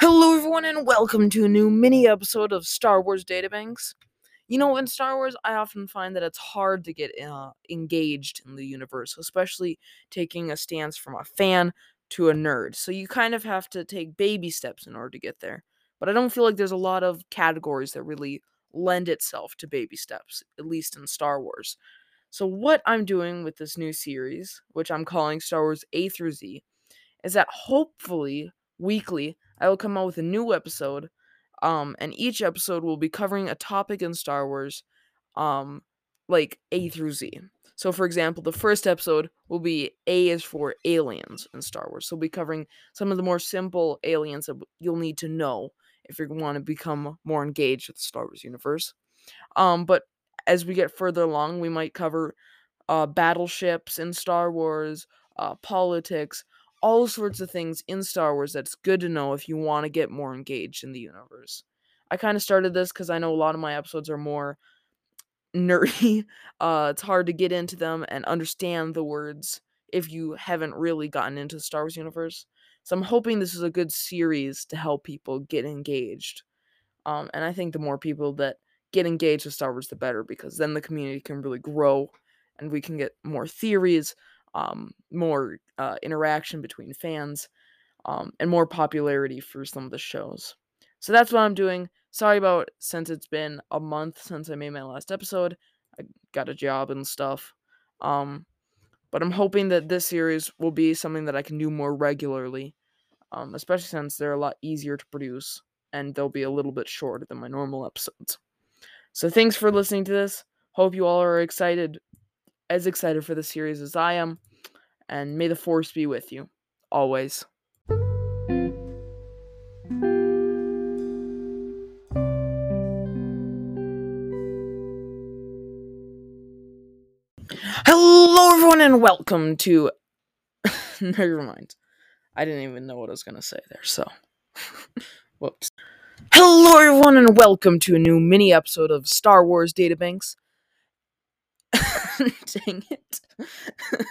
Hello, everyone, and welcome to a new mini episode of Star Wars Databanks. You know, in Star Wars, I often find that it's hard to get uh, engaged in the universe, especially taking a stance from a fan to a nerd. So you kind of have to take baby steps in order to get there. But I don't feel like there's a lot of categories that really lend itself to baby steps, at least in Star Wars. So, what I'm doing with this new series, which I'm calling Star Wars A through Z, is that hopefully weekly I will come out with a new episode. Um, and each episode will be covering a topic in Star Wars, um, like A through Z. So, for example, the first episode will be A is for aliens in Star Wars. So, we'll be covering some of the more simple aliens that you'll need to know if you want to become more engaged with the Star Wars universe. Um, but as we get further along, we might cover uh, battleships in Star Wars, uh, politics, all sorts of things in Star Wars that's good to know if you want to get more engaged in the universe. I kind of started this because I know a lot of my episodes are more nerdy. Uh, it's hard to get into them and understand the words if you haven't really gotten into the Star Wars universe. So I'm hoping this is a good series to help people get engaged. Um, and I think the more people that get engaged with Star Wars, the better, because then the community can really grow and we can get more theories, um, more uh, interaction between fans, um, and more popularity for some of the shows. So that's what I'm doing. Sorry about since it's been a month since I made my last episode. I got a job and stuff. Um, but I'm hoping that this series will be something that I can do more regularly, um, especially since they're a lot easier to produce and they'll be a little bit shorter than my normal episodes. So thanks for listening to this. Hope you all are excited, as excited for the series as I am, and may the force be with you always. Hello, everyone, and welcome to. Never mind. I didn't even know what I was going to say there, so. Whoops. Hello, everyone, and welcome to a new mini episode of Star Wars Databanks. Dang it.